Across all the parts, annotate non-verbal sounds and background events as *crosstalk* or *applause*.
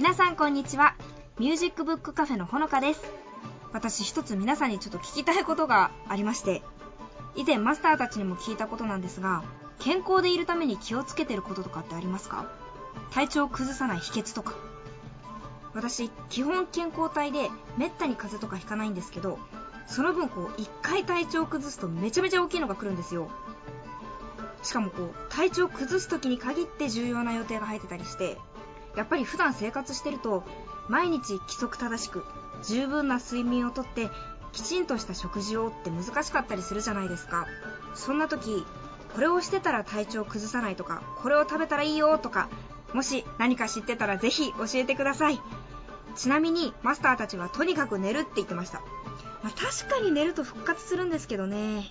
皆さんこんにちは。ミュージックブックカフェのほのかです。私一つ皆さんにちょっと聞きたいことがありまして以前マスターたちにも聞いたことなんですが健康でいるために気をつけてることとかってありますか？体調を崩さない秘訣とか。私基本健康体でめったに風邪とかひかないんですけどその分こう一回体調を崩すとめちゃめちゃ大きいのが来るんですよ。しかもこう体調を崩す時に限って重要な予定が入ってたりしてやっぱり普段生活してると毎日規則正しく十分な睡眠をとってきちんとした食事をって難しかったりするじゃないですか。そんな時これをしてたら体調を崩さないとかこれを食べたらいいよとかもし何か知ってたらぜひ教えてください。ちなみにマスターたちはとにかく寝るって言ってました、まあ、確かに寝ると復活するんですけどね。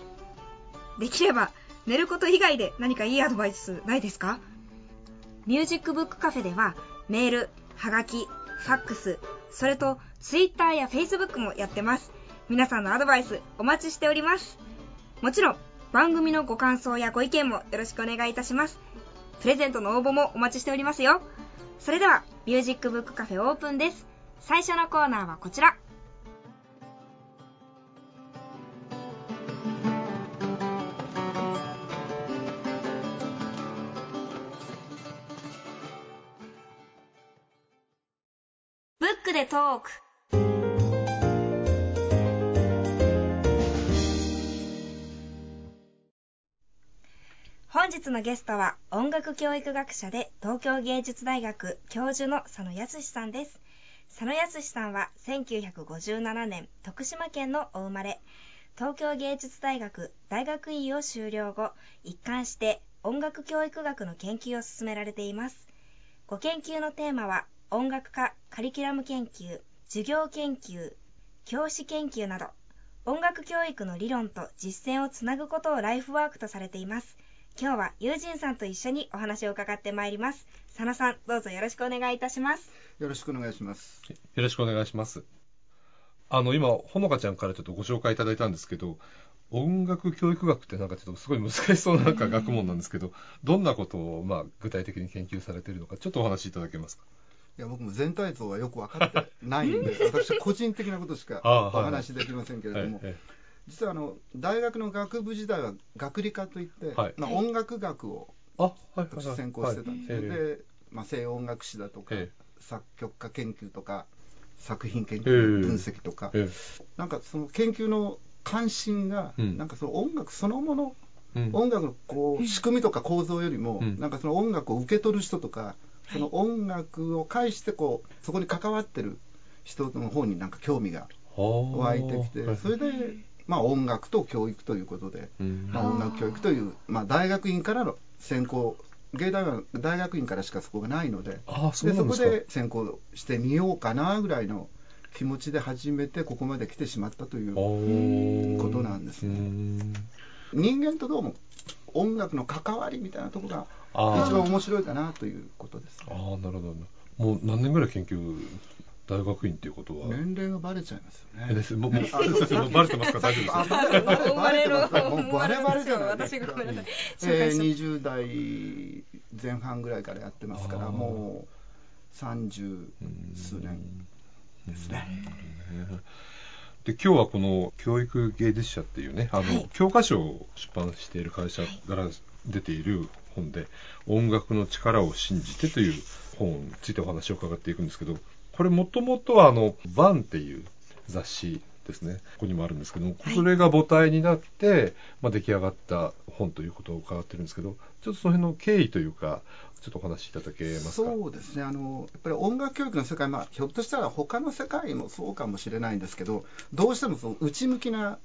できれば寝ること以外で何かいいアドバイスないですか？ミュージックブックカフェではメール、はがき、ファックス、それとツイッターやフェイスブックもやってます。皆さんのアドバイスお待ちしております。もちろん番組のご感想やご意見もよろしくお願いいたします。プレゼントの応募もお待ちしておりますよ。それではミュージックブックカフェオープンです。最初のコーナーはこちら。トーク。本日のゲストは音楽教育学者で東京芸術大学教授の佐野康さんです。佐野康さんは1957年徳島県のお生まれ。東京芸術大学大学院を修了後一貫して音楽教育学の研究を進められています。ご研究のテーマは音楽家カリキュラム研究授業研究教師研究など音楽教育の理論と実践をつなぐことをライフワークとされています。今日は友人さんと一緒にお話を伺ってまいります。佐野さんどうぞよろしくお願いいたします。よろしくお願いします。よろしくお願いします。あの今ほのかちゃんからちょっとご紹介いただいたんですけど音楽教育学ってなんかちょっとすごい難しそうななんか学問なんですけど、どんなことをまあ具体的に研究されているのかちょっとお話しいただけますか？いや僕も全体像はよく分かってないんで私は個人的なことしかお話しできませんけれども、実はあの大学の学部時代は学理科といって、はい。まあ、音楽学を私専攻してたんですね、で、まあ、西洋音楽史だとか、作曲家研究とか作品研究分析とか、なんかその研究の関心が、なんかその音楽そのもの、うん、音楽のこう仕組みとか構造よりも、うん、なんかその音楽を受け取る人とか、その音楽を介してこうそこに関わってる人の方になんか興味が湧いてきて、それで、まあ、音楽と教育ということで、うん、まあ、音楽教育という、まあ、大学院からの専攻芸大は大学院からしかそこがないのでそこで専攻してみようかなぐらいの気持ちで始めてここまで来てしまったということなんですね。人間とどうも音楽の関わりみたいなところが一番面白いかなということです、ね、ああなるほど。もう何年ぐらい研究大学院っていうことは？年齢がバレちゃいますよね。です。もうもうバレてますか？大丈夫ですか？バレバレてますか。もうバレバレじゃないですか。えー、20代前半ぐらいからやってますから、もう三十数年ですね。で今日はこの教育芸術者っていうねあの、はい、教科書を出版している会社から出ている本で「音楽の力を信じて」という本についてお話を伺っていくんですけどこれもともとはあの「バン」っていう雑誌ですね。ここにもあるんですけども、はい、それが母体になって、まあ、出来上がった本ということを伺ってるんですけどちょっとその辺の経緯というかちょっとお話しいただけますか？そうですね。あのやっぱり音楽教育の世界、まあ、ひょっとしたら他の世界もそうかもしれないんですけどどうしてもその内向きな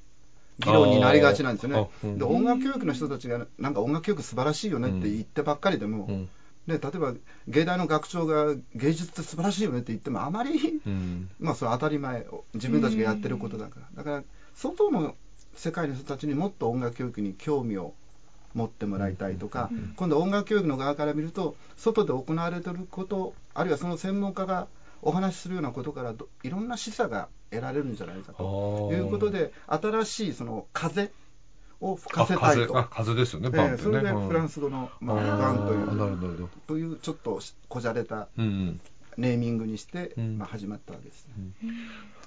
議論になりがちなんですよね、うん、で音楽教育の人たちがなんか音楽教育素晴らしいよねって言ってばっかりでも、うん、で例えば芸大の学長が芸術って素晴らしいよねって言ってもあまり、うん、まあそれ当たり前自分たちがやってることだから、だから外の世界の人たちにもっと音楽教育に興味を持ってもらいたいとか、うん、今度音楽教育の側から見ると外で行われてることあるいはその専門家がお話しするようなことからいろんな示唆が得られるんじゃないかということで新しいその風を吹かせたいと。風ですよね、バンってね。それでフランス語の、まあ、バンという、というちょっとこじゃれたネーミングにして、まあ、始まったわけです。ね。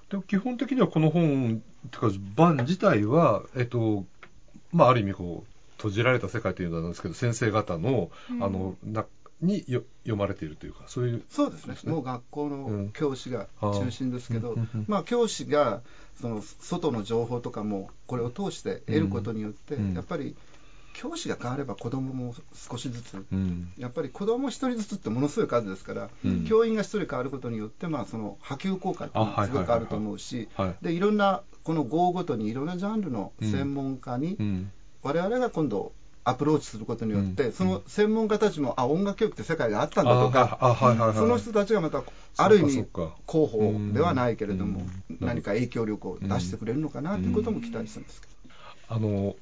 でも基本的にはこの本、てか、バン自体は、えっと、まあ、ある意味こう、閉じられた世界というのなんですけど、先生方の、あの、なによ読まれているというか、そういう、そうですね、もう学校の教師が中心ですけど、うん、まあ、教師がその外の情報とかも、これを通して得ることによって、うん、やっぱり教師が変われば子どもも少しずつ、うん、やっぱり子ども1人ずつってものすごい数ですから、教員が1人変わることによって、まあ、その波及効果ってすごくあると思うし、でいろんな、この号ごとにいろんなジャンルの専門家に、我々が今度、アプローチすることによって、うん、その専門家たちも、あ、音楽教育って世界があったんだとか、はいはいはい、その人たちがまた、ある意味、広報ではないけれども、何か影響力を出してくれるのかなということも期待してますあの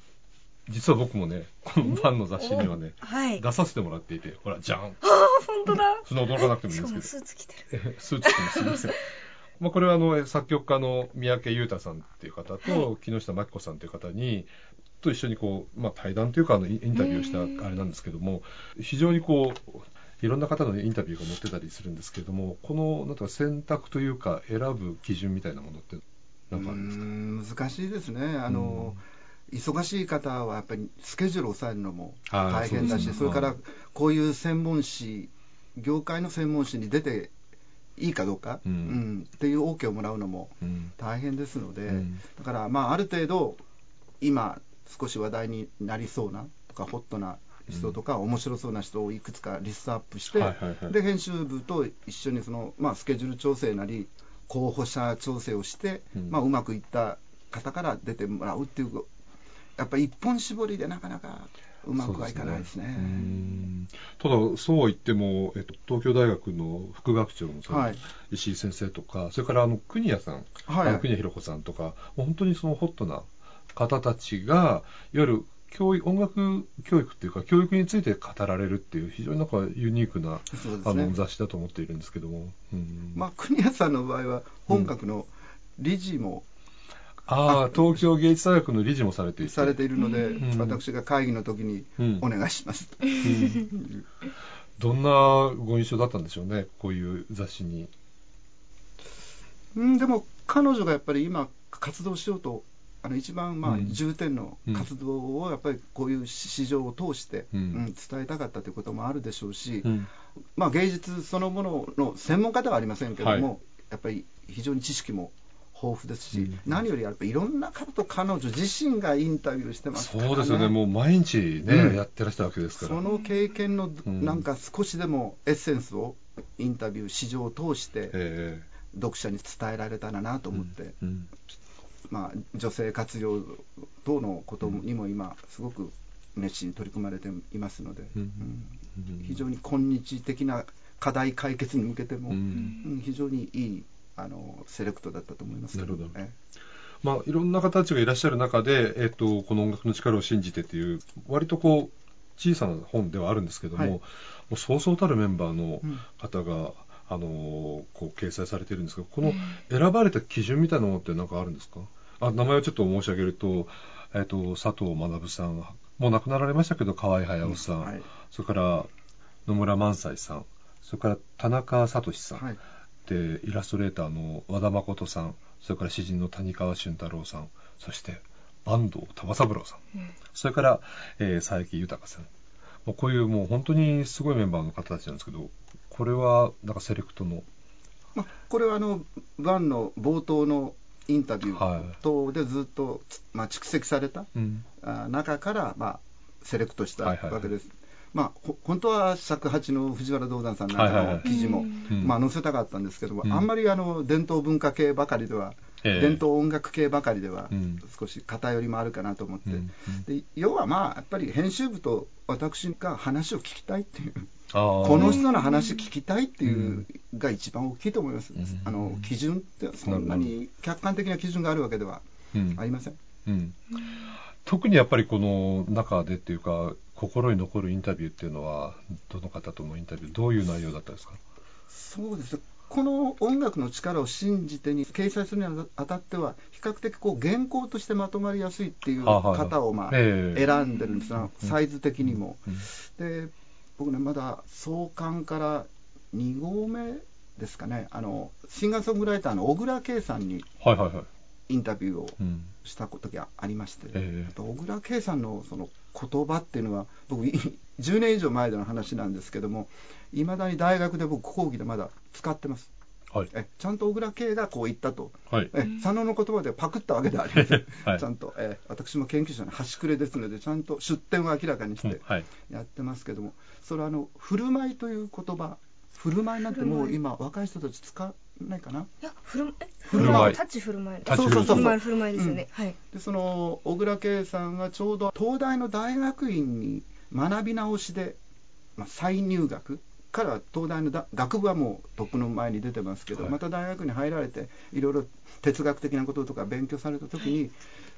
実は僕もね、このファンの雑誌にはね、はい、出させてもらっていて、ほら、じゃん。ああ、本当だ。そんな驚かなくてもいいんですけど。スーツ着てる。スーツ着てます。すみません。*laughs* まあ、これはあの作曲家の三宅裕太さんっていう方と、はい、木下真紀子さんという方に、と一緒にこう、まあ、対談というかあのインタビューをしたあれなんですけども、非常にこういろんな方のインタビューが載ってたりするんですけれども、このなんか選択というか、選ぶ基準みたいなものって、なんかあるんですか？難しいですね。あの、忙しい方はやっぱりスケジュールを抑えるのも大変だし、それからこういう専門誌、業界の専門誌に出ていいかどうか、うん、うん、っていう OK をもらうのも大変ですので、うん、だからまあある程度、今、少し話題になりそうなとかホットな人とか、面白そうな人をいくつかリストアップして、で編集部と一緒にその、まあ、スケジュール調整なり候補者調整をして、うん、まあ、うまくいった方から出てもらうっていうやっぱり一本絞りでなかなかうまくはいかないですね。すね。ただ、そうは言っても、えっと、東京大学の副学長のはい、石井先生とか、それからあの国谷さん、はい、国谷弘子さんとか、本当にそのホットな方たちが、いわゆる教育音楽教育っていうか、教育について語られるっていう、非常になんかユニークな、ね、あの雑誌だと思っているんですけども。うん、まあ、国谷さんの場合は、本学の理事も、うん、ああ、東京芸術大学の理事もされていて。されているので、うん、私が会議の時にお願いします。どんなご印象だったんでしょうね、こういう雑誌に。うん、でも彼女がやっぱり今活動しようとあの一番まあ重点の活動をやっぱりこういう市場を通して、うん、伝えたかったということもあるでしょうし、うん、まあ、芸術そのものの専門家ではありませんけども、はい、やっぱり非常に知識も豊富ですし、うん、何よりやっぱりいろんな方と彼女自身がインタビューしてますから、ね、そうですよね、もう毎日ね、うん、やってらしたわけですから。その経験のなんか少しでもエッセンスをインタビュー、市場を通して、読者に伝えられたらなと思って、うん、まあ、女性活用等のことにも今、すごく熱心に取り組まれていますので、うん、非常に今日的な課題解決に向けても、うん、非常にいいあのセレクトだったと思いますなるほど、ね、まあ、いろんな方たちがいらっしゃる中で、えっと、この音楽の力を信じてという、割とこう小さな本ではあるんですけども、はい、もうそうそうたるメンバーの方が、うんあのこう掲載されているんですが、この選ばれた基準みたいなものって何かあるんですか、あ名前をちょっと申し上げると、えっ、ー、と、佐藤学さん、もう亡くなられましたけど、河合隼さん、はい、それから野村萬斎さん、それから田中聡さん、はい、で、イラストレーターの和田誠さん、それから詩人の谷川俊太郎さん、そして坂東玉三郎さん、うん、それから、えー、佐伯豊さん。もうこういうもう本当にすごいメンバーの方たちなんですけど、これはなんかセレクトの。まあ、これはあの、バンの冒頭のインタビュー等でずっと、まあ、蓄積された、うん、中から、まあ、セレクトしたわけです。まあ、本当は尺八の藤原道山さんなんかの記事も、まあ、載せたかったんですけども、うん、あんまりあの伝統文化系ばかりでは、えー、伝統音楽系ばかりでは、少し偏りもあるかなと思って、うん、で要はまあ、やっぱり編集部と私が話を聞きたいっていう。この人の話聞きたいっていうが一番大きいと思います、うん、あの基準ってそんなに客観的な基準があるわけではありません。うん、特にやっぱりこの中でっていうか心に残るインタビューっていうのはどの方とのインタビューどういう内容だったですか？そうです。この音楽の力を信じてに掲載するにあたっては比較的こう原稿としてまとまりやすいっていう方をまあ選んでるんですが、サイズ的にも。で僕ねまだ創刊から2号目ですかね。あのシンガーソングライターの小倉圭さんにインタビューをした時がありまして、小倉圭さんのその言葉っていうのは僕10年以上前での話なんですけどもいまだに大学で僕講義でまだ使ってます。はい、えちゃんと小倉圭がこう言ったと、はい、え佐野の言葉でパクったわけではありません、*laughs* はい、ちゃんと、え私も研究者の端くれですので、ちゃんと出典を明らかにしてやってますけども、それはあの振る舞いという言葉、振る舞いなんてもう今、若い人たち使わないかな？いや、振る振る舞い、立ち振る舞い、そうそうそう、振る舞い、振る舞いですよね。うん、はい。で、その小倉圭さんがちょうど東大の大学院に学び直しで、まあ、再入学彼は東大の学部はもうとっくの前に出てますけど、はい、また大学に入られていろいろ *laughs* 哲学的なこととか勉強された時に、はい、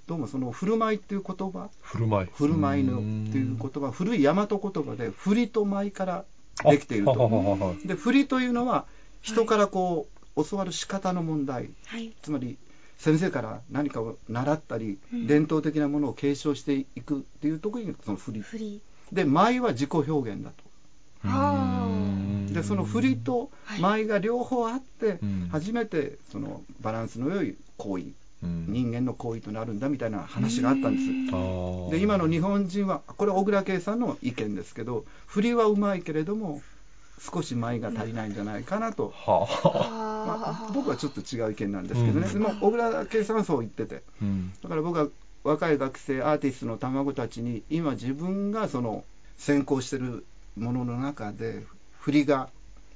どうもその振る舞いっていう言葉振る舞い。振る舞いのっていう言葉古い大和言葉で振りと舞からできていると。で振りというのは人からこう、はい、教わる仕方の問題、つまり先生から何かを習ったり、うん、伝統的なものを継承していくっていうところにその振り。で舞は自己表現だとでその振りと舞が両方あって、初めてそのバランスの良い行為、人間の行為となるんだみたいな話があったんです。で今の日本人はこれ小倉圭さんの意見ですけど振りはうまいけれども少し舞が足りないんじゃないかなと、まあ、僕はちょっと違う意見なんですけどね、でも小倉圭さんはそう言ってて、だから僕は若い学生アーティストの卵たちに今自分がその先行してるものの中で振りが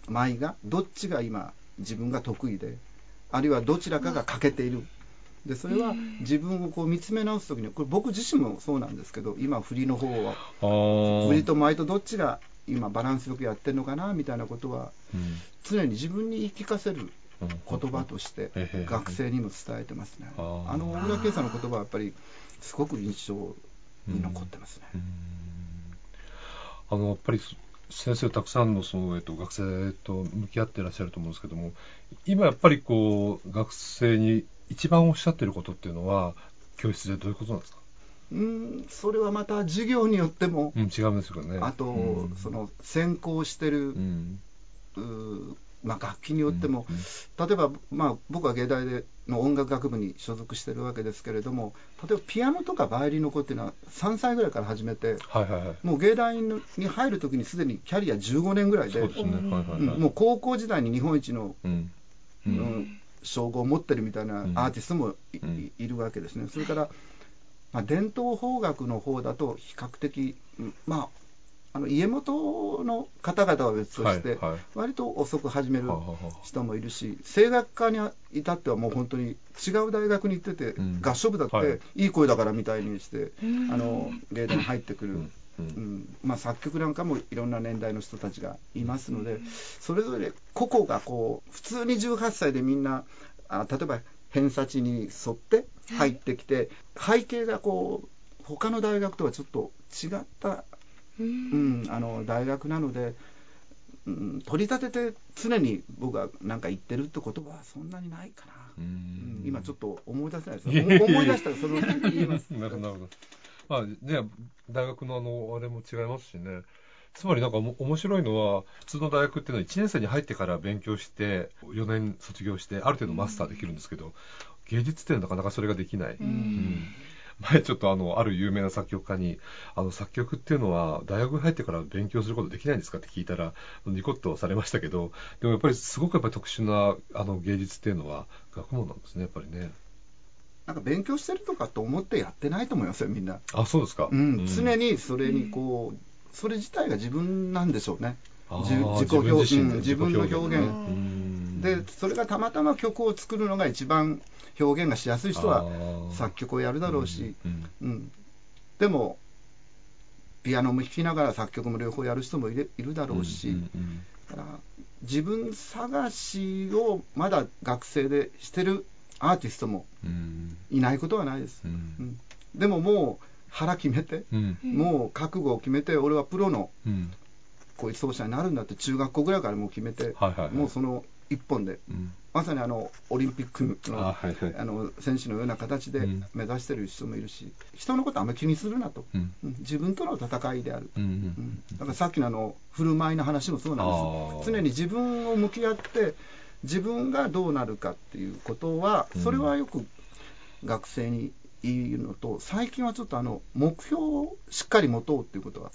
舞がどっちが今自分が得意であるいはどちらかが欠けている。でそれは自分をこう見つめ直す時にこれ僕自身もそうなんですけど今振りの方は振りと舞とどっちが今バランスよくやってるのかなみたいなことは、常に自分に言い聞かせる言葉として学生にも伝えてますね。あの小倉圭さんの言葉はやっぱりすごく印象に残ってますね。あのやっぱり先生たくさんのその、えっと、学生と向き合ってらっしゃると思うんですけども今やっぱりこう学生に一番おっしゃってることっていうのは教室でどういうことなんですか？うんそれはまた授業によっても、うん、違うんですよね。あと、うん、その専攻してる、うん、まあ、楽器によっても、例えば、まあ、僕は芸大での音楽学部に所属してるわけですけれども例えばピアノとかバイオリンの子っていうのは3歳ぐらいから始めて、はいはいはい、もう芸大に入るときにすでにキャリア15年ぐらいで、もう高校時代に日本一の、うん。うん、称号を持ってるみたいなアーティストもい,、るわけですね。それから、まあ、伝統邦楽の方だと比較的、まあ、あの家元の方々は別として、割と遅く始める人もいるし、声楽科に至ってはもう本当に違う大学に行ってて、合唱部だって、い。い声だからみたいにして、あの芸大に入ってくる。うん。まあ、作曲なんかもいろんな年代の人たちがいますので、それぞれ個々がこう普通に18歳でみんなあ例えば偏差値に沿って入ってきて、背景がこう他の大学とはちょっと違ったうん、あの大学なので、うん、取り立てて常に僕は何か言ってるってことはそんなにないかな、うん、今ちょっと思い出せないです。思い出したらその言います。*laughs* なるほどまあね大学のあのあれも違いますしね。つまりなんか面白いのは普通の大学っていうのは1年生に入ってから勉強して4年卒業してある程度マスターできるんですけど、芸術っていうのはなかなかそれができない。うん前ちょっとあの、ある有名な作曲家に、あの、作曲っていうのは、大学に入ってから勉強することできないんですかって聞いたら、ニコッとされましたけど、でもやっぱりすごくやっぱり特殊な、あの、芸術っていうのは、学問なんですね、やっぱりね。なんか勉強してるとかと思ってやってないと思いますよ、みんな。あ、そうですか。うん、常にそれにこう、それ自体が自分なんでしょうね。自己表現、自分の表現。で、それがたまたま曲を作るのが一番表現がしやすい人は作曲をやるだろうし、うん、うん、でもピアノも弾きながら作曲も両方やる人もいるいるだろうし、だから自分探しをまだ学生でしてるアーティストもいないことはないです、うん、でももう腹決めて、もう覚悟を決めて俺はプロのこういう奏者になるんだって中学校ぐらいからもう決めて、もうその一本で、まさにあのオリンピックのあ、の選手のような形で目指してる人もいるし、うん、人のことあんまり気にするなと、うん、自分との戦いである、だからさっきのあの振る舞いの話もそうなんです常に自分を向き合って自分がどうなるかっていうことはそれはよく学生に言うのと最近はちょっとあの目標をしっかり持とうっていうことは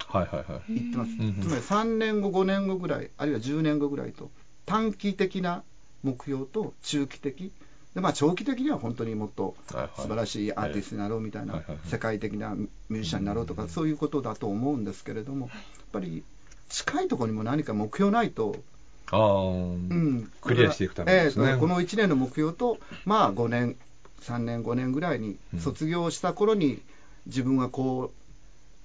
言ってます、つまり3年後5年後ぐらいあるいは10年後ぐらいと短期的な目標と中期的。でまあ、長期的には本当にもっと素晴らしいアーティストになろうみたいな、世界的なミュージシャンになろうとか、そういうことだと思うんですけれども、やっぱり近いところにも何か目標ないと、あうん、クリアしていくためですね、えー、この1年の目標と、まあ、5年、3年、5年ぐらいに卒業した頃に、自分はこう、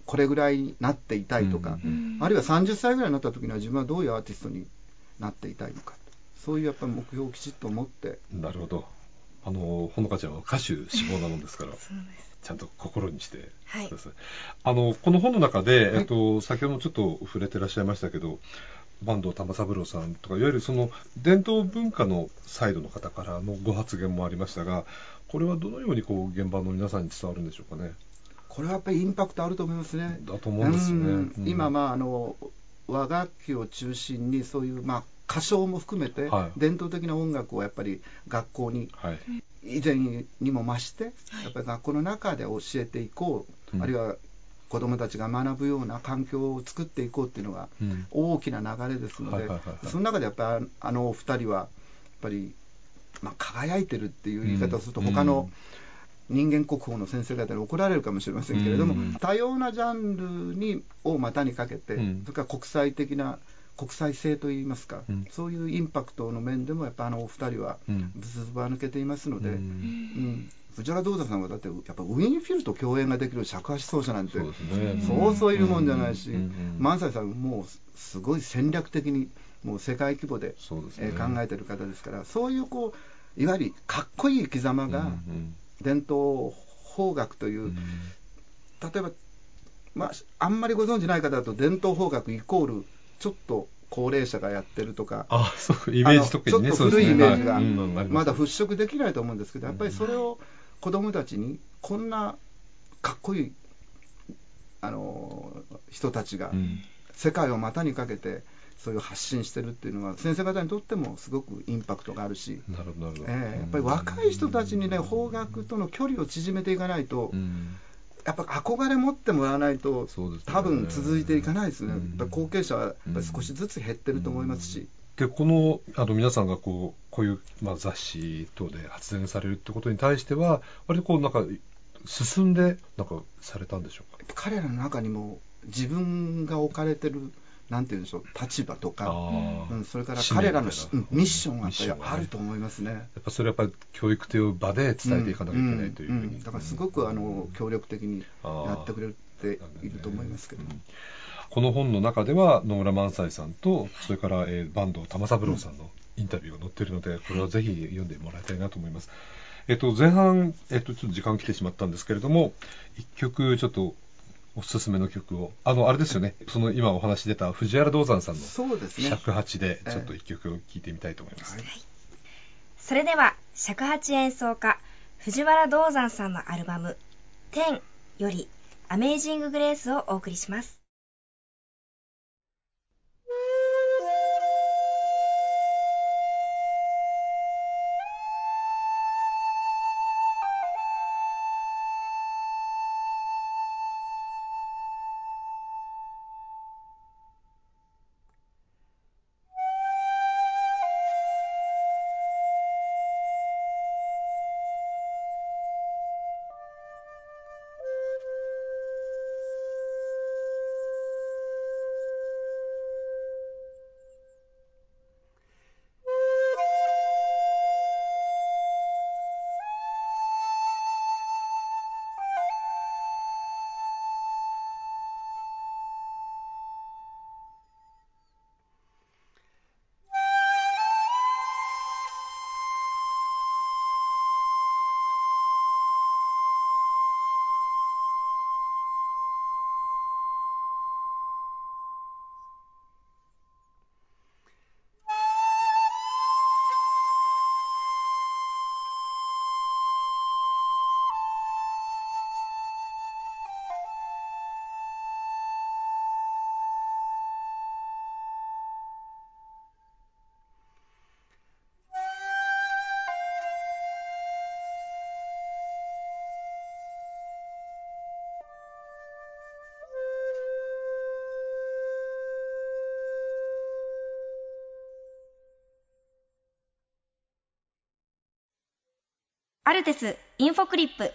これぐらいになっていたいとか、あるいは30歳ぐらいになった時には自分はどういうアーティストになっていたいのか。そういうやっぱり目標をきちっと持って。なるほど。あの、ほのかちゃんは歌手志望なもんですから。ちゃんと心にしてはい、あのこの本の中で、はい、えっと、先ほどもちょっと触れてらっしゃいましたけど、坂東玉三郎さんとか、いわゆるその伝統文化のサイドの方からのご発言もありましたが、これはどのようにこう現場の皆さんに伝わるんでしょうかね？これはやっぱりインパクトあると思いますね。だと思うんですよね。うん。うん、今、まあ、あの和楽器を中心にそういう、まあ、歌唱も含めて、伝統的な音楽をやっぱり学校に、以前にも増して、やっぱり学校の中で教えていこう、あるいは子どもたちが学ぶような環境を作っていこうっていうのが大きな流れですので、その中でやっぱりあのお二人は、やっぱり、まあ、輝いてるっていう言い方をすると、他の人間国宝の先生方に怒られるかもしれませんけれども、多様なジャンルにを股にかけて、それから国際的な国際性といいますか、うん、そういうインパクトの面でもやっぱあのお二人はぶつば抜けていますので、うん、藤原道太さんはだってやっぱウィンフィルと共演ができる尺八奏者なんてそう,、そういるもんじゃないし、萬斎さんもうすごい戦略的にもう世界規模でで、ね。えー、考えてる方ですからそういうこういわゆるかっこいい生き様が伝統邦楽という、例えばまあ、あんまりご存じない方だと伝統邦楽イコールちょっと高齢者がやってるとか、あそうイメージ特にね、ちょっと古いイメージがまだ払拭できないと思うんですけど、やっぱりそれを子どもたちに、こんなかっこいいあの人たちが、世界を股にかけて、そういう発信してるっていうのは、先生方にとってもすごくインパクトがあるし、なるほどなるほど。えー、やっぱり若い人たちにね、方角との距離を縮めていかないと、うん。やっぱ憧れ持ってもらわないと、ね、多分続いていかないですね、やっぱ後継者はやっぱり少しずつ減ってると思いますし。でこのあの皆さんがこうこういう、まあ、雑誌等で発言されるってことに対しては、割とこうなんか進んでなんかされたんでしょうか？彼らの中にも自分が置かれてるなんていうんでしょう、立場とか、うん、それから彼らのミッションがやっぱりあると思いますね。やっぱそれはやっぱり教育という場で伝えていかなきゃいけないというふうに。うんうん、だからすごくあの協力的にやってくれていると思いますけど。この本の中では野村萬斎さんとそれから、えー、坂東玉三郎さんのインタビューが載っているのでこれはぜひ読んでもらいたいなと思います。えっと、前半、えっと、ちょっと時間来てしまったんですけれども、一曲ちょっとおすすめの曲を、あの、あれですよね、その今お話出た藤原道山さんの尺八で、ちょっと一曲を聴いてみたいと思います。はい、それでは、尺八演奏家、藤原道山さんのアルバム、天より、アメージング・グレースをお送りします。アルテスインフォクリップ。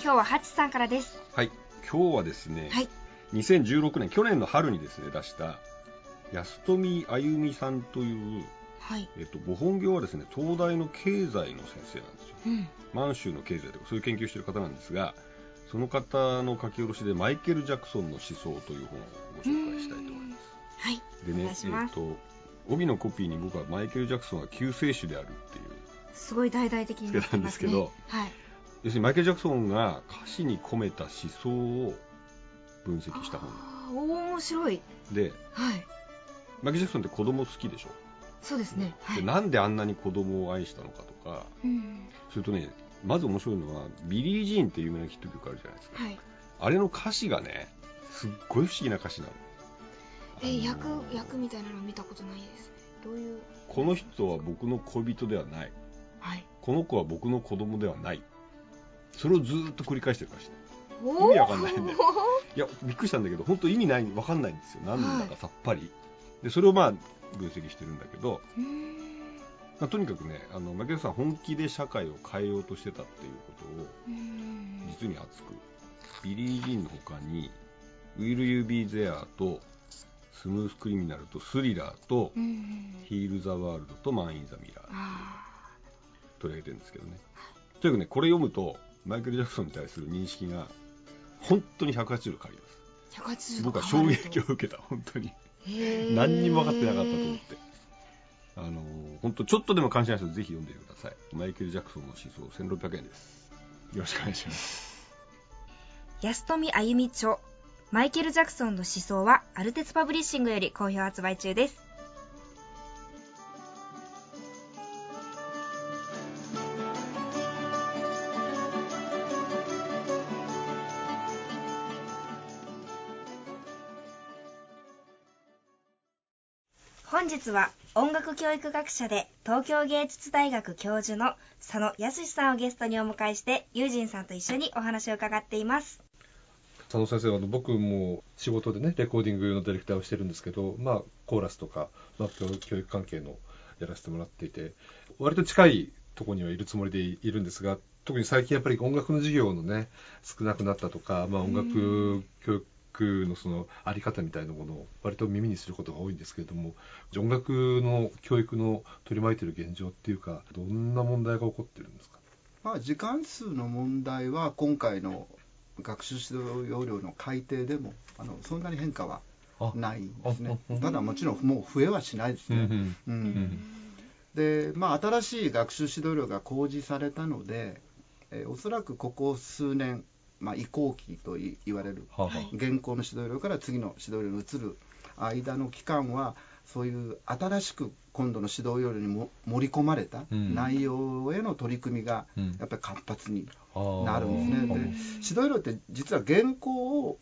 今日はハチさんからです。はい。今日はですね、はい、2016年去年の春にですね出した安富あゆみさんという、はい。えっと、ご本業はですね東大の経済の先生なんですよ、うん、満州の経済とかそういう研究してる方なんですがその方の書き下ろしでマイケル・ジャクソンの思想という本をご紹介したいと思います。はい。でね、えっ、と帯のコピーに僕はマイケル・ジャクソンは救世主であるっていう。すごい大々的につけたんですけど、はい、要するにマイケル・ジャクソンが歌詞に込めた思想を分析した本。お面白い。で、はい、マイケル・ジャクソンって子供好きでしょ？そうですね、はい、でなんであんなに子供を愛したのかとか、うん、それとねまず面白いのはビリー・ジーンっていう有名なヒット曲あるじゃないですか、はい、あれの歌詞がねすっごい不思議な歌詞なのえ役役みたいなの見たことないですね。どういう？この人は僕の恋人ではない、はい、この子は僕の子供ではない。それをずっと繰り返してる歌詞意味わかんないんでいやびっくりしたんだけど本当意味ないわかんないんですよ。何だかさっぱり、はい、でそれをまあ分析してるんだけど。まあ、とにかくねあのマケルさん本気で社会を変えようとしてたっていうことを実に熱く。ビリー・ジーンの他に「Will You Be There」と「スムース・クリミナル」と「スリラー」と「ヒール・ザ・ワールド」と「マン・イン・ザ・ミラー」取り上げてるんですけどねとにかくねこれ読むとマイケル・ジャクソンに対する認識が本当に180度変わります。僕は衝撃を受けた本当に。何にも分かってなかったと思ってあの本当ちょっとでも関心ある人ぜひ読んでください。マイケル・ジャクソンの思想1600円です。よろしくお願いします。*laughs* 安富あゆみ著マイケル・ジャクソンの思想はアルテツパブリッシングより好評発売中です。本日は音楽教育学者で東京芸術大学教授の佐野康さんをゲストにお迎えして友人さんと一緒にお話を伺っています。佐野先生は僕も仕事でねレコーディングのディレクターをしてるんですけど、まあ、コーラスとか、まあ、教育関係のやらせてもらっていて割と近いところにはいるつもりでいるんですが特に最近やっぱり音楽の授業のね少なくなったとか、まあ、音楽教育のそのあり方みたいなものを割と耳にすることが多いんですけれども音楽の教育の取り巻いている現状っていうかどんな問題が起こってるんですか、まあ、時間数の問題は今回の学習指導要領の改定でもあのそんなに変化はないんですね。ただもちろんもう増えはしないですね。でまあ新しい学習指導料が公示されたので、えー、おそらくここ数年まあ、移行期と言われる、は現行の指導料から次の指導料に移る間の期間はそういう新しく今度の指導要領にも盛り込まれた内容への取り組みがやっぱり活発になるんですね。で指導要領って実は現行を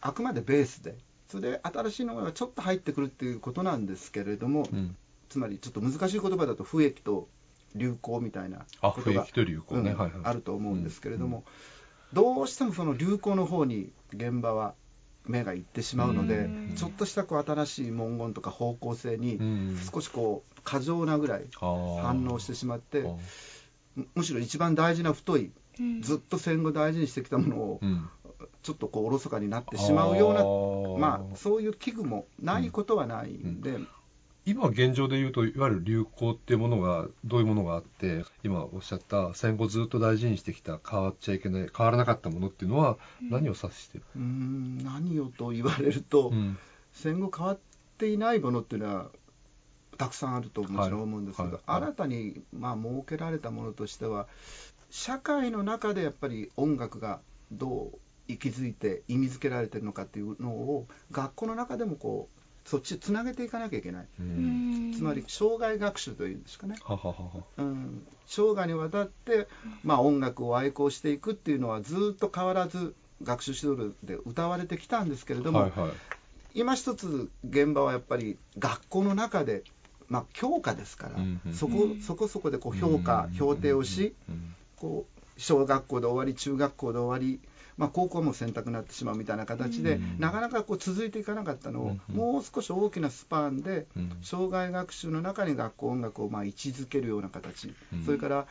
あくまでベースでそれで新しいのがちょっと入ってくるっていうことなんですけれども、うん、つまりちょっと難しい言葉だと不益と流行みたいなことがあると思うんですけれども、どうしてもその流行の方に現場は目がいってしまうのでちょっとしたこう新しい文言とか方向性に少しこう過剰なぐらい反応してしまってむしろ一番大事な太いずっと戦後大事にしてきたものをちょっとこうおろそかになってしまうようなまあそういう危惧もないことはないんで。今現状で言うといわゆる流行っていうものがどういうものがあって今おっしゃった戦後ずっと大事にしてきた変わっちゃいけない変わらなかったものっていうのは何を指してる？うん何をと言われると、うん、戦後変わっていないものっていうのはたくさんあるともちろん思うんですけど、はい。はい、新たにまあ設けられたものとしては社会の中でやっぱり音楽がどう息づいて意味づけられてるのかっていうのを学校の中でもこうそっちつなげていかなきゃいけない、つまり生涯学習というんですかね。うん、生涯にわたって、まあ、音楽を愛好していくっていうのはずっと変わらず学習指導で歌われてきたんですけれども、はいはい、今一つ現場はやっぱり学校の中で、まあ、教科ですから、うんうん、そこそこそこでこう評価、評定をし、こう小学校で終わり中学校で終わりまあ、高校も選択になってしまうみたいな形で、なかなかこう続いていかなかったのを、もう少し大きなスパンで、障害学習の中に学校音楽をまあ位置づけるような形、それから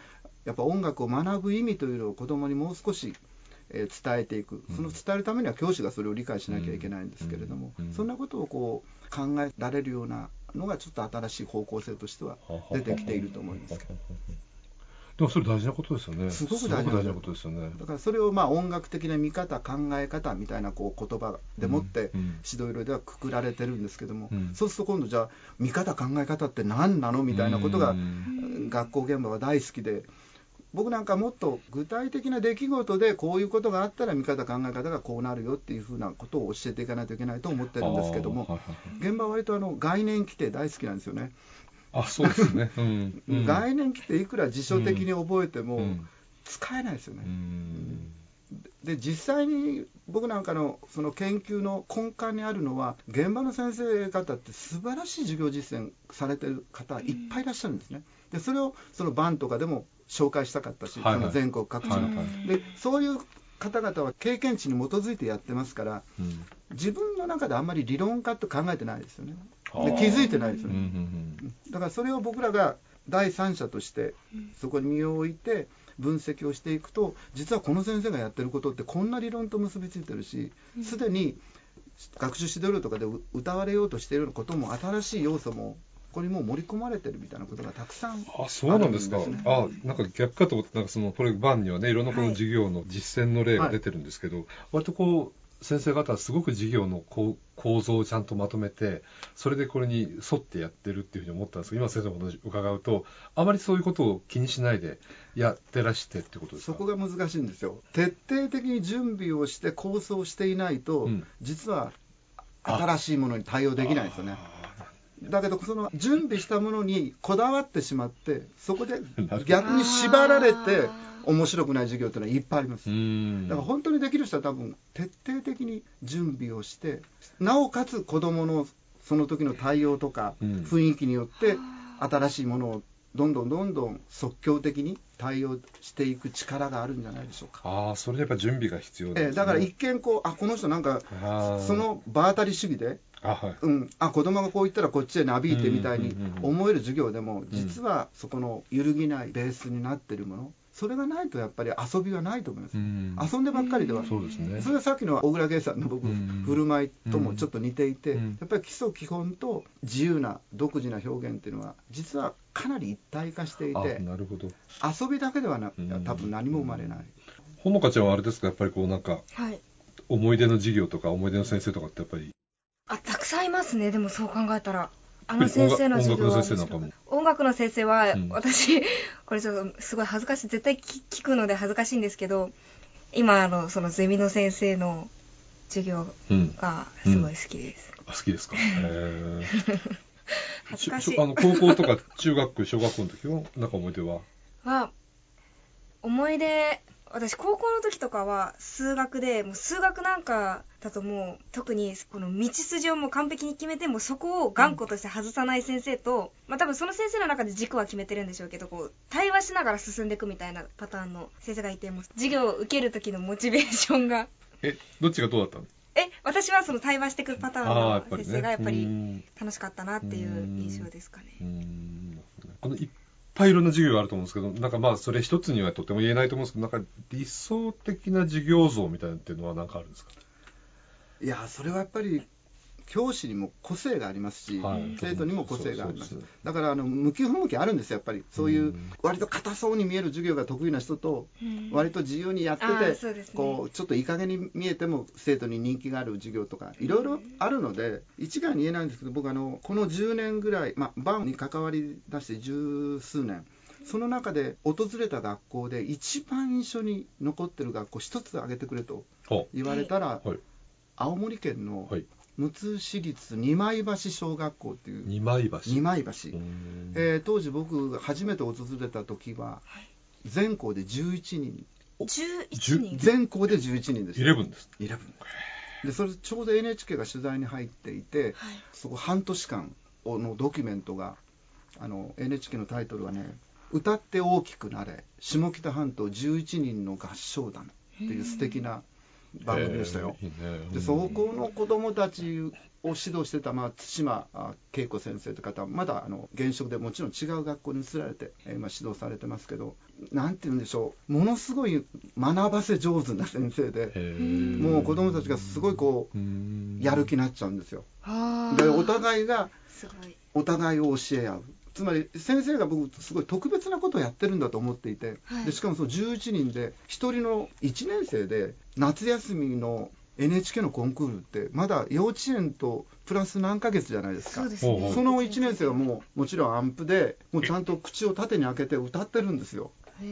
やっぱ音楽を学ぶ意味というのを子どもにもう少し伝えていく、その伝えるためには教師がそれを理解しなきゃいけないんですけれども、そんなことをこう考えられるようなのが、ちょっと新しい方向性としては出てきていると思いますけど。でもそれ大事なことですよね。すごく大事なことですよね。だからそれをまあ音楽的な見方、考え方みたいなこう言葉でもって指導色ではくくられてるんですけども、うん、そうすると今度じゃあ見方、考え方って何なのみたいなことが学校現場は大好きで。僕なんかもっと具体的な出来事でこういうことがあったら見方考え方がこうなるよっていうふうなことを教えていかないといけないと思ってるんですけども現場は割とあの概念規定大好きなんですよね。あそうですね、うん。うん、概念規定いくら辞書的に覚えても使えないですよね。で実際に僕なんかのその研究の根幹にあるのは現場の先生方って素晴らしい授業実践されてる方いっぱいいらっしゃるんですね。でそれをその版とかでも紹介したかったし、はいはい、全国各地の、はいはい、でそういう方々は経験値に基づいてやってますから、うん、自分の中であんまり理論家と考えてないですよねで気づいてないですよね、うんうんうん、だからそれを僕らが第三者としてそこに身を置いて分析をしていくと実はこの先生がやってることってこんな理論と結びついてるしすでに学習指導料とかで歌われようとしていることも新しい要素もここにもう盛り込まれてるみたいなことがたくさんあ、ね、あそうなんですか。あなんか逆かと思ってなんかそのこれ版にはねいろんなこの授業の実践の例が出てるんですけど、はい、割とこう先生方はすごく授業の構造をちゃんとまとめてそれでこれに沿ってやってるっていうふうに思ったんですけど今先生の話伺うとあまりそういうことを気にしないでやってらしてってことですか？そこが難しいんですよ。徹底的に準備をして構想していないと、うん、実は新しいものに対応できないですよね。だけどその準備したものにこだわってしまってそこで逆に縛られて面白くない授業っていうのはいっぱいあります。だから本当にできる人は多分徹底的に準備をしてなおかつ子どものその時の対応とか雰囲気によって新しいものをどんどんどんどん即興的に対応していく力があるんじゃないでしょうか。ああ、それでやっぱ準備が必要です、ね、えだから一見こう、あこの人なんか、その場当たり主義で、あ、はい。うん、あ子供がこう言ったらこっちへなびいてみたいに思える授業でも、実はそこの揺るぎないベースになってるもの、それがないとやっぱり遊びはないと思います、うん、遊んでばっかりでは、そうですね、それはさっきの小倉圭さんの僕、振る舞いともちょっと似ていて、やっぱり基礎基本と自由な独自な表現っていうのは実はかなり一体化していてなるほど。遊びだけではな多分何も生まれない。ほのかちゃんはあれですか？やっぱりこうなんか、はい、思い出の授業とか思い出の先生とかってやっぱり？あたくさんいますね。でもそう考えたらあの先生の授業は音楽の先生は、うん、私これちょっとすごい恥ずかしい絶対聞くので恥ずかしいんですけど今あのそのゼミの先生の授業がすごい好きです、うん。うん、あ好きですか？へえ *laughs* 恥ずかしい。あの高校とか中学小学校の時はなんか思い出は？は思い出私高校の時とかは数学でもう数学なんかだともう特にこの道筋をもう完璧に決めてもそこを頑固として外さない先生と、まあ多分その先生の中で軸は決めてるんでしょうけどこう対話しながら進んでいくみたいなパターンの先生がいてもう授業を受ける時のモチベーションが。*laughs* えどっちがどうだったの？え私はその対話していくパターンの先生がやっぱり楽しかったなっていう印象ですかね。この一ぱいいろんな授業があると思うんですけど、なんかまあ、それ一つにはとても言えないと思うんですけど、なんか理想的な授業像みたいなっていうのはなんかあるんですか？いや、それはやっぱり、教師にも個性がありますし、はい、生徒にも個性があります。だからあの向き不向きあるんですよ、やっぱり。そういう割と硬そうに見える授業が得意な人と、割と自由にやってて、ね、こうちょっといい加減に見えても生徒に人気がある授業とか、いろいろあるので、一概に言えないんですけど、僕あの、この10年ぐらい、まあ、バンに関わりだして十数年、その中で訪れた学校で一番印象に残ってる学校一つ挙げてくれと言われたら、はい、青森県のむつ市立二枚橋小学校っていう。二枚橋。二枚橋、えー、当時僕初めて訪れた時は全校で11人。11人。全校で11人です。11です。11でそれちょうど NHK が取材に入っていて、はい、そこ半年間のドキュメントがあの NHK のタイトルはね「歌って大きくなれ下北半島11人の合唱団」っていう素敵な番組でしたよ。でそこの子供たちを指導してた、まあ、対馬恵子先生という方はまだあの現職でもちろん違う学校に移られて、えー、今指導されてますけどなんて言うんでしょう。ものすごい学ばせ上手な先生でもう子供たちがすごいこうやる気になっちゃうんですよ。でお互いがお互いを教え合う。つまり先生が僕すごい特別なことをやってるんだと思っていて、はい、でしかもその11人で1人の1年生で夏休みの NHK のコンクールってまだ幼稚園とプラス何ヶ月じゃないですか、ね、その1年生はもうもちろんアンプでもうちゃんと口を縦に開けて歌ってるんですよ。で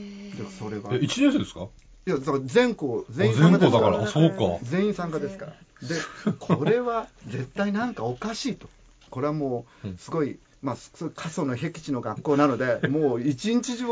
それが。1年生ですか？いやだから全校全員参加ですから。そうか。全員参加ですから。でこれは絶対なんかおかしいと。これはもうすごいまあ、過疎の僻地の学校なので、*laughs* もう一日中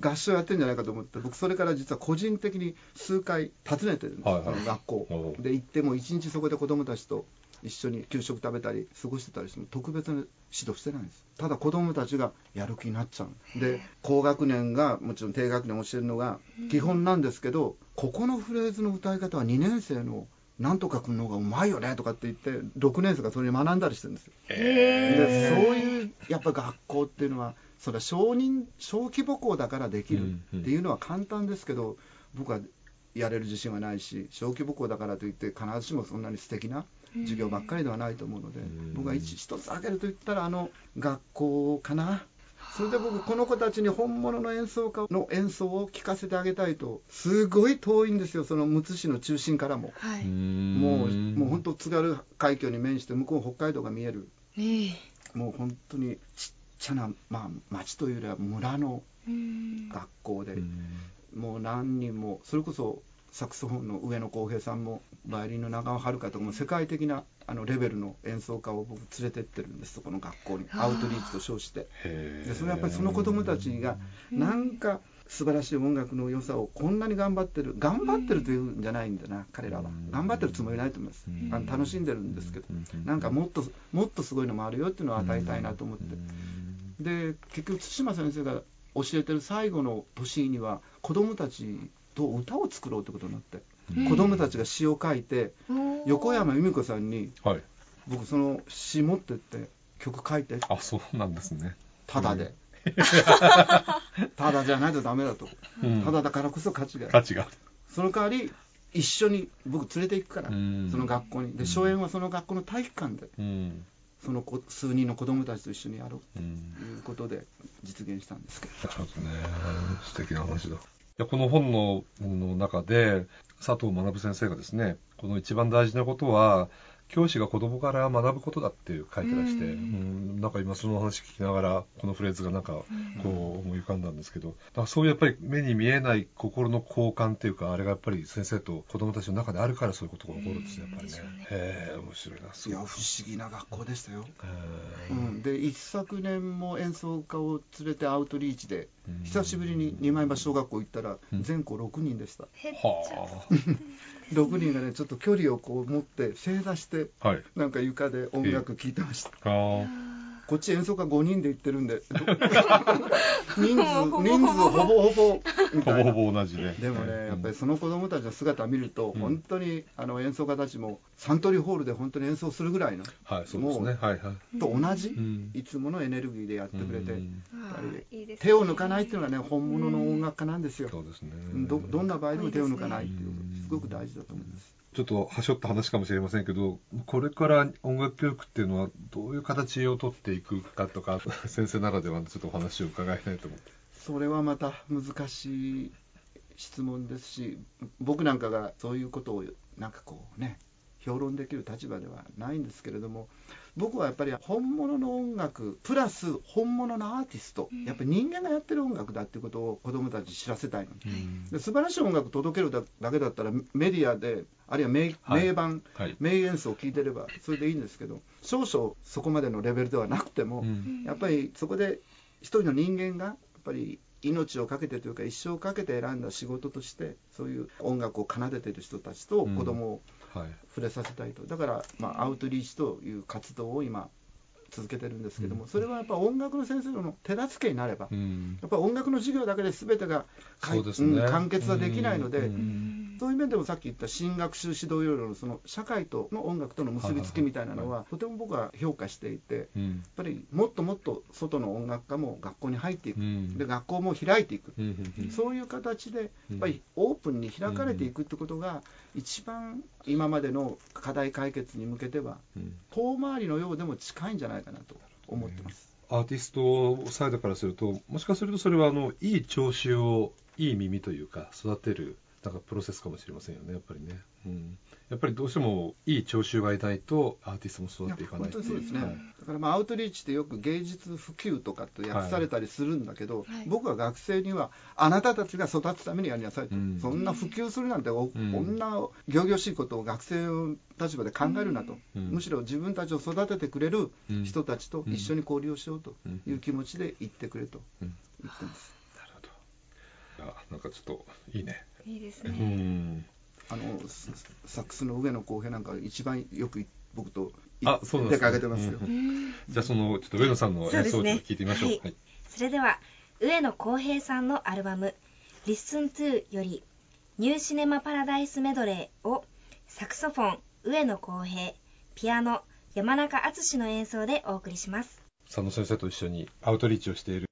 合唱やってるんじゃないかと思って、僕、それから実は個人的に数回訪ねてるんです、はいはい、あの学校。で、行っても一日そこで子どもたちと一緒に給食食べたり、過ごしてたりしても、特別な指導してないんです。ただ子どもたちがやる気になっちゃう。で、高学年が、もちろん低学年教えるのが基本なんですけど、ここのフレーズの歌い方は2年生のなんとか君の方がうまいよねとかって言って6年生がそれに学んだりしてるんですよ。でそういうやっぱ学校っていうのはそれは小人小規模校だからできるっていうのは簡単ですけど、僕はやれる自信はないし小規模校だからといって必ずしもそんなに素敵な授業ばっかりではないと思うので、僕は一一つ挙げると言ったらあの学校かな。それで僕この子たちに本物の演奏家の演奏を聴かせてあげたいとすごい遠いんですよそのむつ市の中心からも、はい、もうもう本当津軽海峡に面して向こう北海道が見える、えー、もう本当にちっちゃな、まあ、町というよりは村の学校で。もう何人もそれこそサクソフォンの上野浩平さんもバイオリンの長尾遥とかも世界的なあのレベルの演奏家を僕連れてってるんですそこの学校に。アウトリーチと称して。でそれはやっぱりその子供たちがなんか素晴らしい音楽の良さをこんなに頑張ってる頑張ってるというんじゃないんだな彼らは。頑張ってるつもりないと思います。あの楽しんでるんですけど。なんかもっともっとすごいのもあるよっていうのを与えたいなと思って。で結局対馬先生が教えてる最後の年には子供たちと歌を作ろうってことになって、うん、子供たちが詩を書いて、横山由美子さんに、はい、僕その詩持ってって曲書いて。あそうなんですね。ただで、*laughs* ただじゃないとダメだと、うん、ただだからこそ価値がある。価値がその代わり一緒に僕連れて行くから、うん、その学校に。で初演はその学校の体育館で、うん、その数人の子供たちと一緒にやろうということで実現したんですけど、なるほどね。素敵な話だ。この本の中で、佐藤学先生がですね、この一番大事なことは、教師が子供から学ぶことだって書いてらして、うん、なんか今その話聞きながら、このフレーズがなんかこう思い浮かんだんですけど、だからそういうやっぱり目に見えない心の交換っていうか、あれがやっぱり先生と子供たちの中であるからそういうことが起こるんですね、やっぱりね。へえ、面白いな。いや、不思議な学校でしたよ。うん、で、一昨年も演奏家を連れてアウトリーチで、久しぶりに二枚橋小学校行ったら、全校6人でした。はあ。6人がねちょっと距離をこう持って正座して、はい、なんか床で音楽聴いてました。こっち演奏家5人で行ってるんで、*laughs* 人数、人数ほぼほぼみたいな。ほぼほぼ同じで。でもね、やっぱりその子供たちの姿を見ると、本当にあの演奏家たちもサントリーホールで本当に演奏するぐらいの、はい、そうですね。はいはい。と同じ、いつものエネルギーでやってくれて、手を抜かないっていうのがね、本物の音楽家なんですよ。そうですね。どどんな場合でも手を抜かないっていう、すごく大事だと思います。ちょっとはしょった話かもしれませんけど、これから音楽教育っていうのはどういう形をとっていくかとか、*laughs* 先生ならではのちょっとお話を伺いたいと思って。それはまた難しい質問ですし、僕なんかがそういうことをなんかこうね、評論できる立場ではないんですけれども、僕はやっぱり本物の音楽プラス本物のアーティスト、やっぱり人間がやってる音楽だっていうことを子どもたちに知らせたいの、うん、で素晴らしい音楽届けるだけだったらメディアであるいは名,、名盤、はい、名演奏を聴いてればそれでいいんですけど少々そこまでのレベルではなくても、うん、やっぱりそこで一人の人間がやっぱり命を懸けてというか一生かけて選んだ仕事としてそういう音楽を奏でている人たちと子供を触れさせたいと、だから、まあ、アウトリーチという活動を今続けてるんですけども、それはやっぱ音楽の先生の手助けになれば、やっぱ音楽の授業だけで全てが、ね。うん、完結はできないので、そういう面でもさっき言った新学習指導要領のその社会との音楽との結びつきみたいなのは、とても僕は評価していて、やっぱりもっともっと外の音楽家も学校に入っていく、で学校も開いていく、そういう形で、やっぱりオープンに開かれていくってことが、一番今までの課題解決に向けては、遠回りのようでも近いんじゃないかなと思ってます。アーティストサイドからすると、もしかするとそれはあのいい聴衆をいい耳というか育てるなんかプロセスかもしれませんよね、やっぱりね。うん、やっぱりどうしてもいい聴衆がいないとアーティストも育っていかないい本当にそうですね、はい、だからまあアウトリーチってよく芸術普及とかって訳されたりするんだけど、はい、僕は学生にはあなたたちが育つためにやりなさいと、うん、そんな普及するなんて、こん。な仰々しいことを学生の立場で考えるなと、うん、むしろ自分たちを育ててくれる人たちと一緒に交流をしようという気持ちで言ってくれと言ってます。なるほど。なんかちょっといいね。いいですね。うんあのサックスの上野公平なんか一番よく僕とあそうなんですか、出かけてますよ、うん、じゃあそのちょっと上野さんの演奏を聞いてみましょう、ね。はい、それでは上野公平さんのアルバム「Listen to」より「ニューシネマ・パラダイス・メドレー」をサクソフォン上野公平ピアノ山中敦の演奏でお送りします。佐野先生と一緒にアウトリーチをしている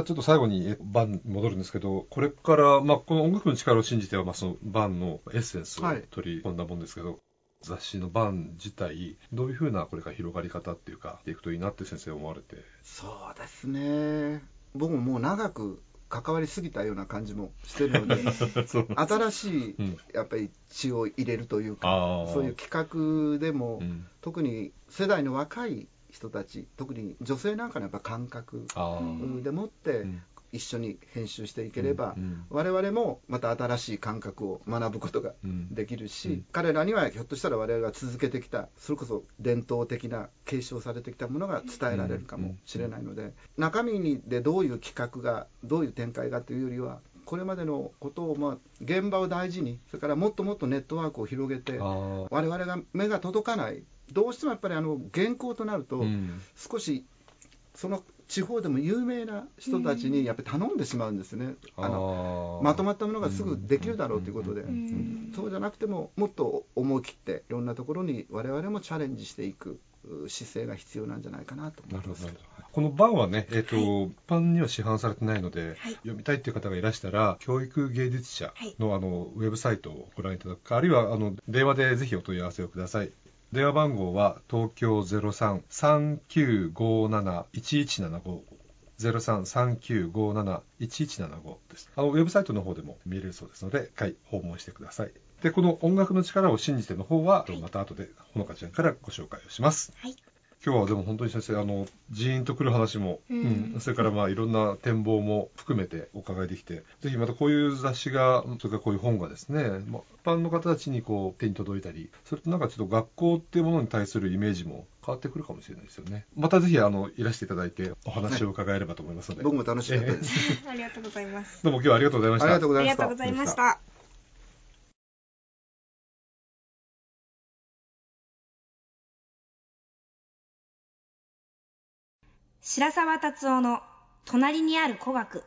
たちょっと最後にバンに戻るんですけど、これから、まあ、この音楽の力を信じては、まあ、そのバンのエッセンスを取り込んだもんですけど、はい、雑誌のバン自体、どういうふうなこれから広がり方っていうか、いくといいなって先生思われて。そうですね。僕ももう長く関わりすぎたような感じもしてるので *laughs* 新しいやっぱり血を入れるというか、うん、そういう企画でも、うん、特に世代の若い人たち特に女性なんかのやっぱ感覚。でもって一緒に編集していければ、うん。うん、我々もまた新しい感覚を学ぶことができるし、うん、彼らにはひょっとしたら我々が続けてきたそれこそ伝統的な継承されてきたものが伝えられるかもしれないので、中身でどういう企画がどういう展開がというよりはこれまでのことを、まあ、現場を大事にそれからもっともっとネットワークを広げて我々が目が届かないどうしてもやっぱりあの原稿となると、少しその地方でも有名な人たちにやっぱり頼んでしまうんですね、あのまとまったものがすぐできるだろうということで、そうじゃなくても、もっと思い切って、いろんなところに我々もチャレンジしていく。姿勢が必要なんじゃないかなと思います。この版はね、えっ、ー、と、はい、一般には市販されてないので、はい、読みたいっていう方がいらしたら、教育芸術者の、あのウェブサイトをご覧いただくか、あるいはあの電話でぜひお問い合わせをください。電話番号は東京03-3957-1175 03-3957-1175です。あの、ウェブサイトの方でも見れるそうですので、一回訪問してください。で、この音楽の力を信じての方は、また後でほのかちゃんからご紹介をします。はい。今日はでも本当に先生、あの、ジーンとくる話も、うん、それからまあいろんな展望も含めてお伺いできて、ぜひまたこういう雑誌が、それからこういう本がですね、まあ、一般の方たちにこう手に届いたり、それとなんかちょっと学校っていうものに対するイメージも変わってくるかもしれないですよね。またぜひあのいらしていただいてお話を伺えればと思いますので。はい、僕も楽しかったです。*laughs* ありがとうございます。どうも今日はありがとうございました。ありがとうございました。白沢達夫の隣にある古学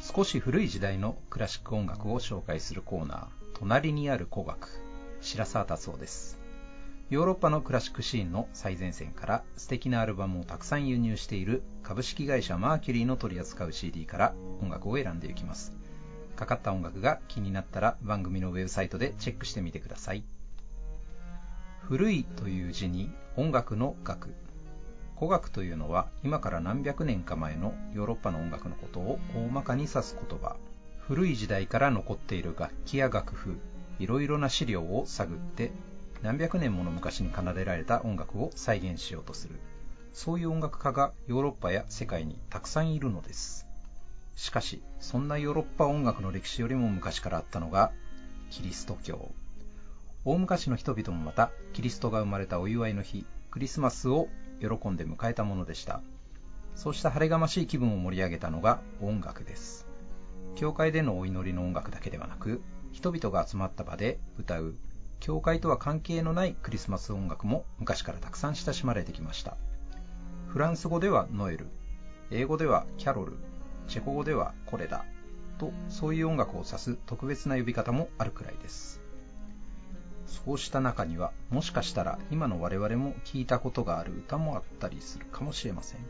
少し古い時代のクラシック音楽を紹介するコーナー「隣にある古学」白沢達夫です。ヨーロッパのクラシックシーンの最前線から素敵なアルバムをたくさん輸入している株式会社マーキュリーの取り扱う CD から音楽を選んでいきます。かかった音楽が気になったら番組のウェブサイトでチェックしてみてください。古いという字に音楽の楽。古楽というのは今から何百年か前のヨーロッパの音楽のことを大まかに指す言葉。古い時代から残っている楽器や楽譜いろいろな資料を探って何百年もの昔に奏でられた音楽を再現しようとする。そういう音楽家がヨーロッパや世界にたくさんいるのです。しかしそんなヨーロッパ音楽の歴史よりも昔からあったのがキリスト教。大昔の人々もまたキリストが生まれたお祝いの日クリスマスを喜んで迎えたものでした。そうした晴れがましい気分を盛り上げたのが音楽です。教会でのお祈りの音楽だけではなく人々が集まった場で歌う。教会とは関係のないクリスマス音楽も昔からたくさん親しまれてきました。フランス語ではノエル。英語ではキャロル。チェコ語ではコレダ。とそういう音楽を指す特別な呼び方もあるくらいです。そうした中にはもしかしたら今の我々も聴いたことがある歌もあったりするかもしれません。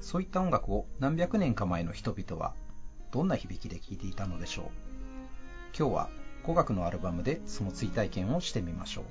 そういった音楽を何百年か前の人々はどんな響きで聴いていたのでしょう。今日は語学のアルバムでその追体験をしてみましょう。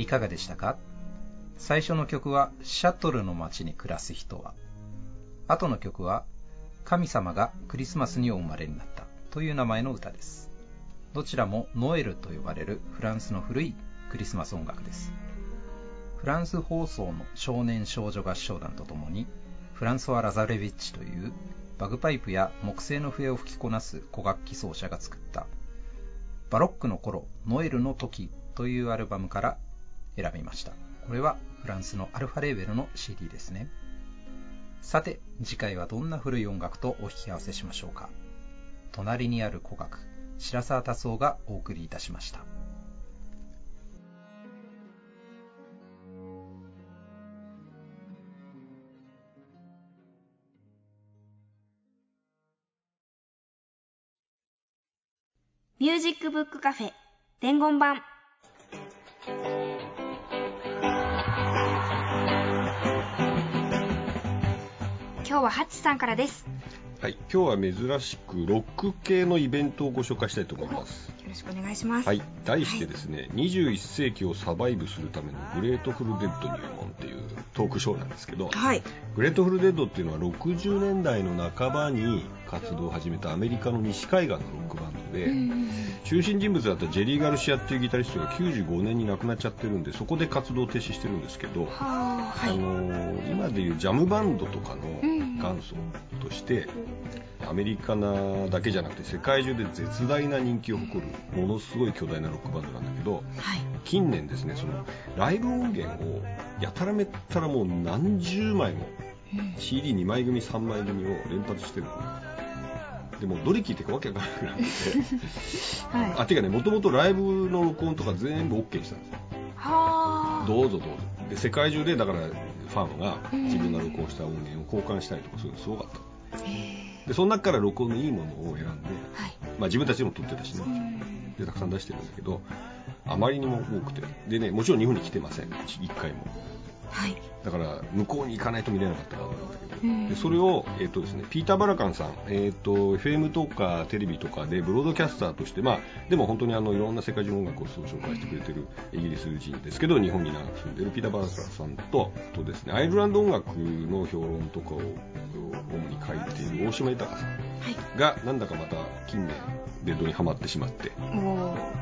いかがでしたか？最初の曲はシャトルの街に暮らす人は後の曲は神様がクリスマスにお生まれになったという名前の歌です。どちらもノエルと呼ばれるフランスの古いクリスマス音楽です。フランス放送の少年少女合唱団とともにフランソワ・ラザレビッチというバグパイプや木製の笛を吹きこなす古楽器奏者が作ったバロックの頃ノエルの時というアルバムから選びました。これはフランスのアルファレーベルの CD ですね。さて次回はどんな古い音楽とお引き合わせしましょうか。隣にある古楽白沢達夫がお送りいたしました。ミュージックブックカフェ伝言版。今日はハッチさんからですはい、今日は珍しくロック系のイベントをご紹介したいと思います。よろしくお願いします。はい、題してですね、はい、21世紀をサバイブするためのグレートフルデッド入門っていうトークショーなんですけど、はい、グレートフルデッドっていうのは60年代の半ばに活動を始めたアメリカの西海岸のロックバンドで、中心人物だったジェリー・ガルシアっていうギタリストが95年に亡くなっちゃってるんでそこで活動停止してるんですけど、はい、あの今でいうジャムバンドとかの元祖として、アメリカなだけじゃなくて世界中で絶大な人気を誇るものすごい巨大なロックバンドなんだけど、はい、近年ですねそのライブ音源をやたらめったらもう何十枚も CD2 枚組3枚組を連発してるでもどれ聞いてかわけわからなくなって、*laughs* はい、あていうかねもともとライブの録音とか全部 OK にしたんですよ。はどうぞどうぞ。で世界中でだからファンが自分が録音した音源を交換したりとかそういうのすごかった。でその中から録音のいいものを選んで、はい、まあ、自分たちも撮ってたしねでたくさん出してるんだけどあまりにも多くて。でねもちろん日本に来てません。1回も。はい、だから向こうに行かないと見れなかったんだけど、でそれを、えーとですね、ピーター・バラカンさん、えーと、FM とかテレビとかでブロードキャスターとして、まあ、でも本当にあのいろんな世界中の音楽を紹介してくれてるイギリス人ですけど日本に長く住んでるピーター・バラカンさんととです、ね、アイルランド音楽の評論とかを主に書いている大島豊さんが、なんだかまた近年ベッドにはまってしまって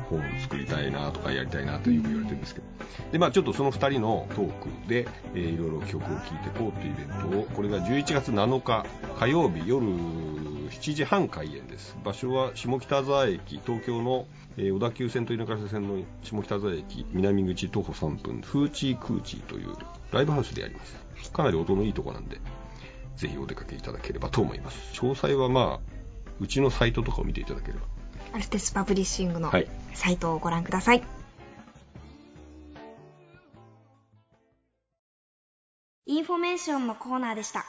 本作りたいなとかやりたいなとよく言われてるんですけど。でまあちょっとその2人のトークで、えー、いろいろ曲を聴いていこうというイベントをこれが11月7日火曜日夜7時半開演です。場所は下北沢駅東京の、えー、小田急線と稲川線の下北沢駅南口徒歩3分フーチークーチーというライブハウスでやります。かなり音のいいとこなんでぜひお出かけいただければと思います。詳細はまあうちのサイトとかを見ていただければ。アルテスパブリッシングのサイトをご覧ください、はい、インフォメーションのコーナーでした。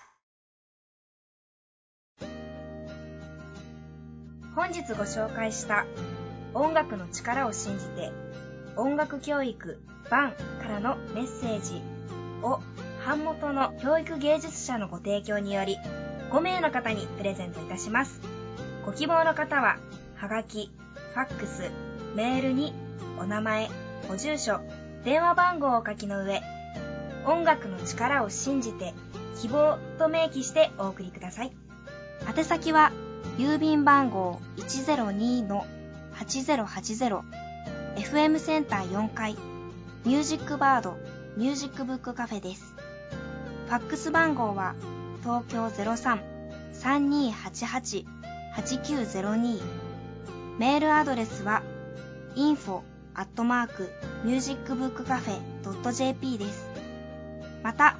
本日ご紹介した音楽の力を信じて音楽教育バンからのメッセージを版元の教育芸術社のご提供により5名の方にプレゼントいたします。ご希望の方は、はがき、ファックス、メールにお名前、ご住所、電話番号を書きの上、音楽の力を信じて希望と明記してお送りください。宛先は、郵便番号102-8080 FM センター4階ミュージックバードミュージックブックカフェです。ファックス番号は東京03-3288 8902メールアドレスは info アットマークミュージックブックカフェ .jp です。また、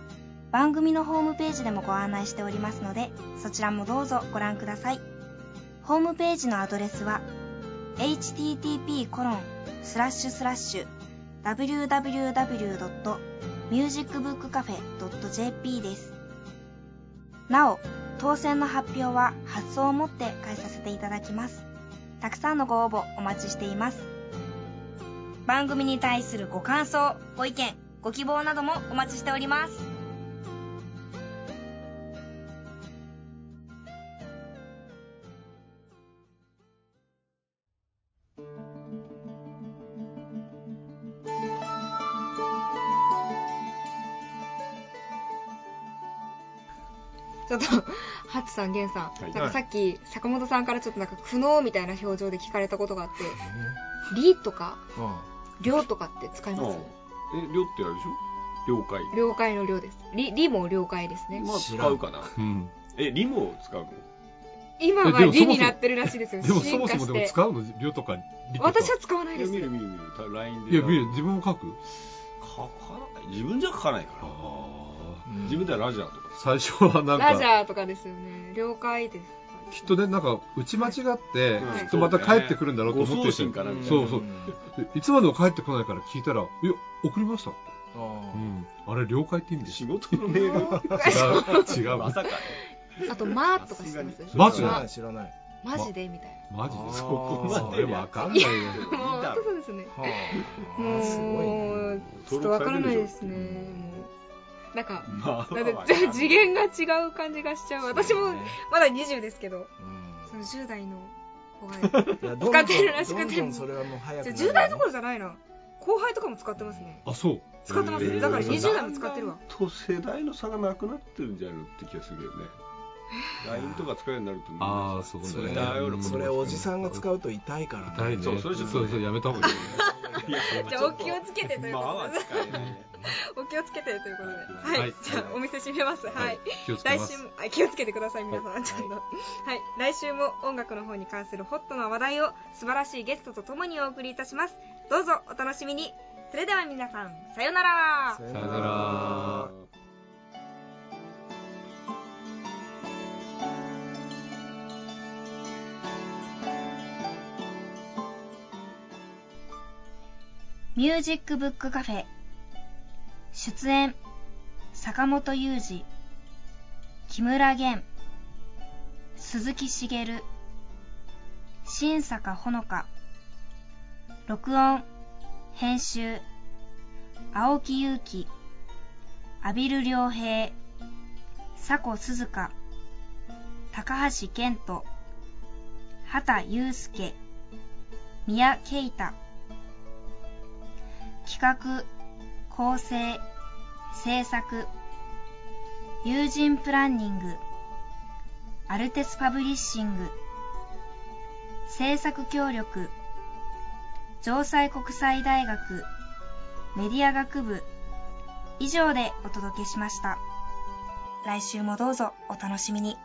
番組のホームページでもご案内しておりますので、そちらもどうぞご覧ください。ホームページのアドレスは http://www. コロンスラッシュスラッシュ www.musicbookcafe.jp です。なお、当選の発表は発送をもって返させていただきます。たくさんのご応募お待ちしています。番組に対するご感想、ご意見、ご希望などもお待ちしております。とハツさんゲンさん、はい、なんかさっき坂本さんからちょっとなんか苦悩みたいな表情で聞かれたことがあって「り」とか「りょう」とかって使います？えりょうってあるでしょ？了解。了解の了です。りりも了解ですね。まあ使うかな、うん、えりも使うの？今はりになってるらしいですよ。でもそもそもでも使うのりとかりとか？私は使わないです。見る見る。見る。LINE で。いや見る。自分も書く？書かない。自分じゃ書かないから。自分ではラジャーとか。最初はなんか。ラジャーとかですよね。了解です。きっとね、なんか、打ち間違って、きっとまた帰ってくるんだろうと思ってて、そうそう。いつまでも帰ってこないから聞いたら、いや、送りましたって。あ,、うん、あれ、了解って意味で仕事のメール？違う。違う。まさか。あと、まーとか知ってます？マジで知らない。マジで？みたいな。マジでそこまでわかんないよ。本当そうですね。もう、ちょっとわからないですね。なんか、次元が違う感じがしちゃう。私もまだ20ですけど、その10代の子が使ってるらしくて。それはもう早く。10代どころじゃないな。後輩とかも使ってますね。あ、そう。使ってます。だから20代も使ってるわ。と世代の差がなくなってるんじゃないのって気がするよね。LINE とか使うようになるとああそうそれそれおじさんが使うと痛いから痛いね。そうそれちょっとやめた方がいいじゃあお気をつけてということで。お気をつけてということで。はい、じゃあお店閉めます。はい、来週も気をつけてください皆さん。ちゃんと。はい。来週も音楽の方に関するホットな話題を素晴らしいゲストとともにお送りいたします。どうぞお楽しみに。それでは皆さんさようなら。さようならミュージックブックカフェ。出演坂本雄二。木村玄。鈴木茂新坂ほのか。録音編集。青木祐希阿比留良平。佐古鈴鹿。高橋健人。畑祐介。宮慶太。画、構成、制作、友人プランニング、アルテスパブリッシング、制作協力、城西国際大学メディア学部以上でお届けしました。来週もどうぞお楽しみに。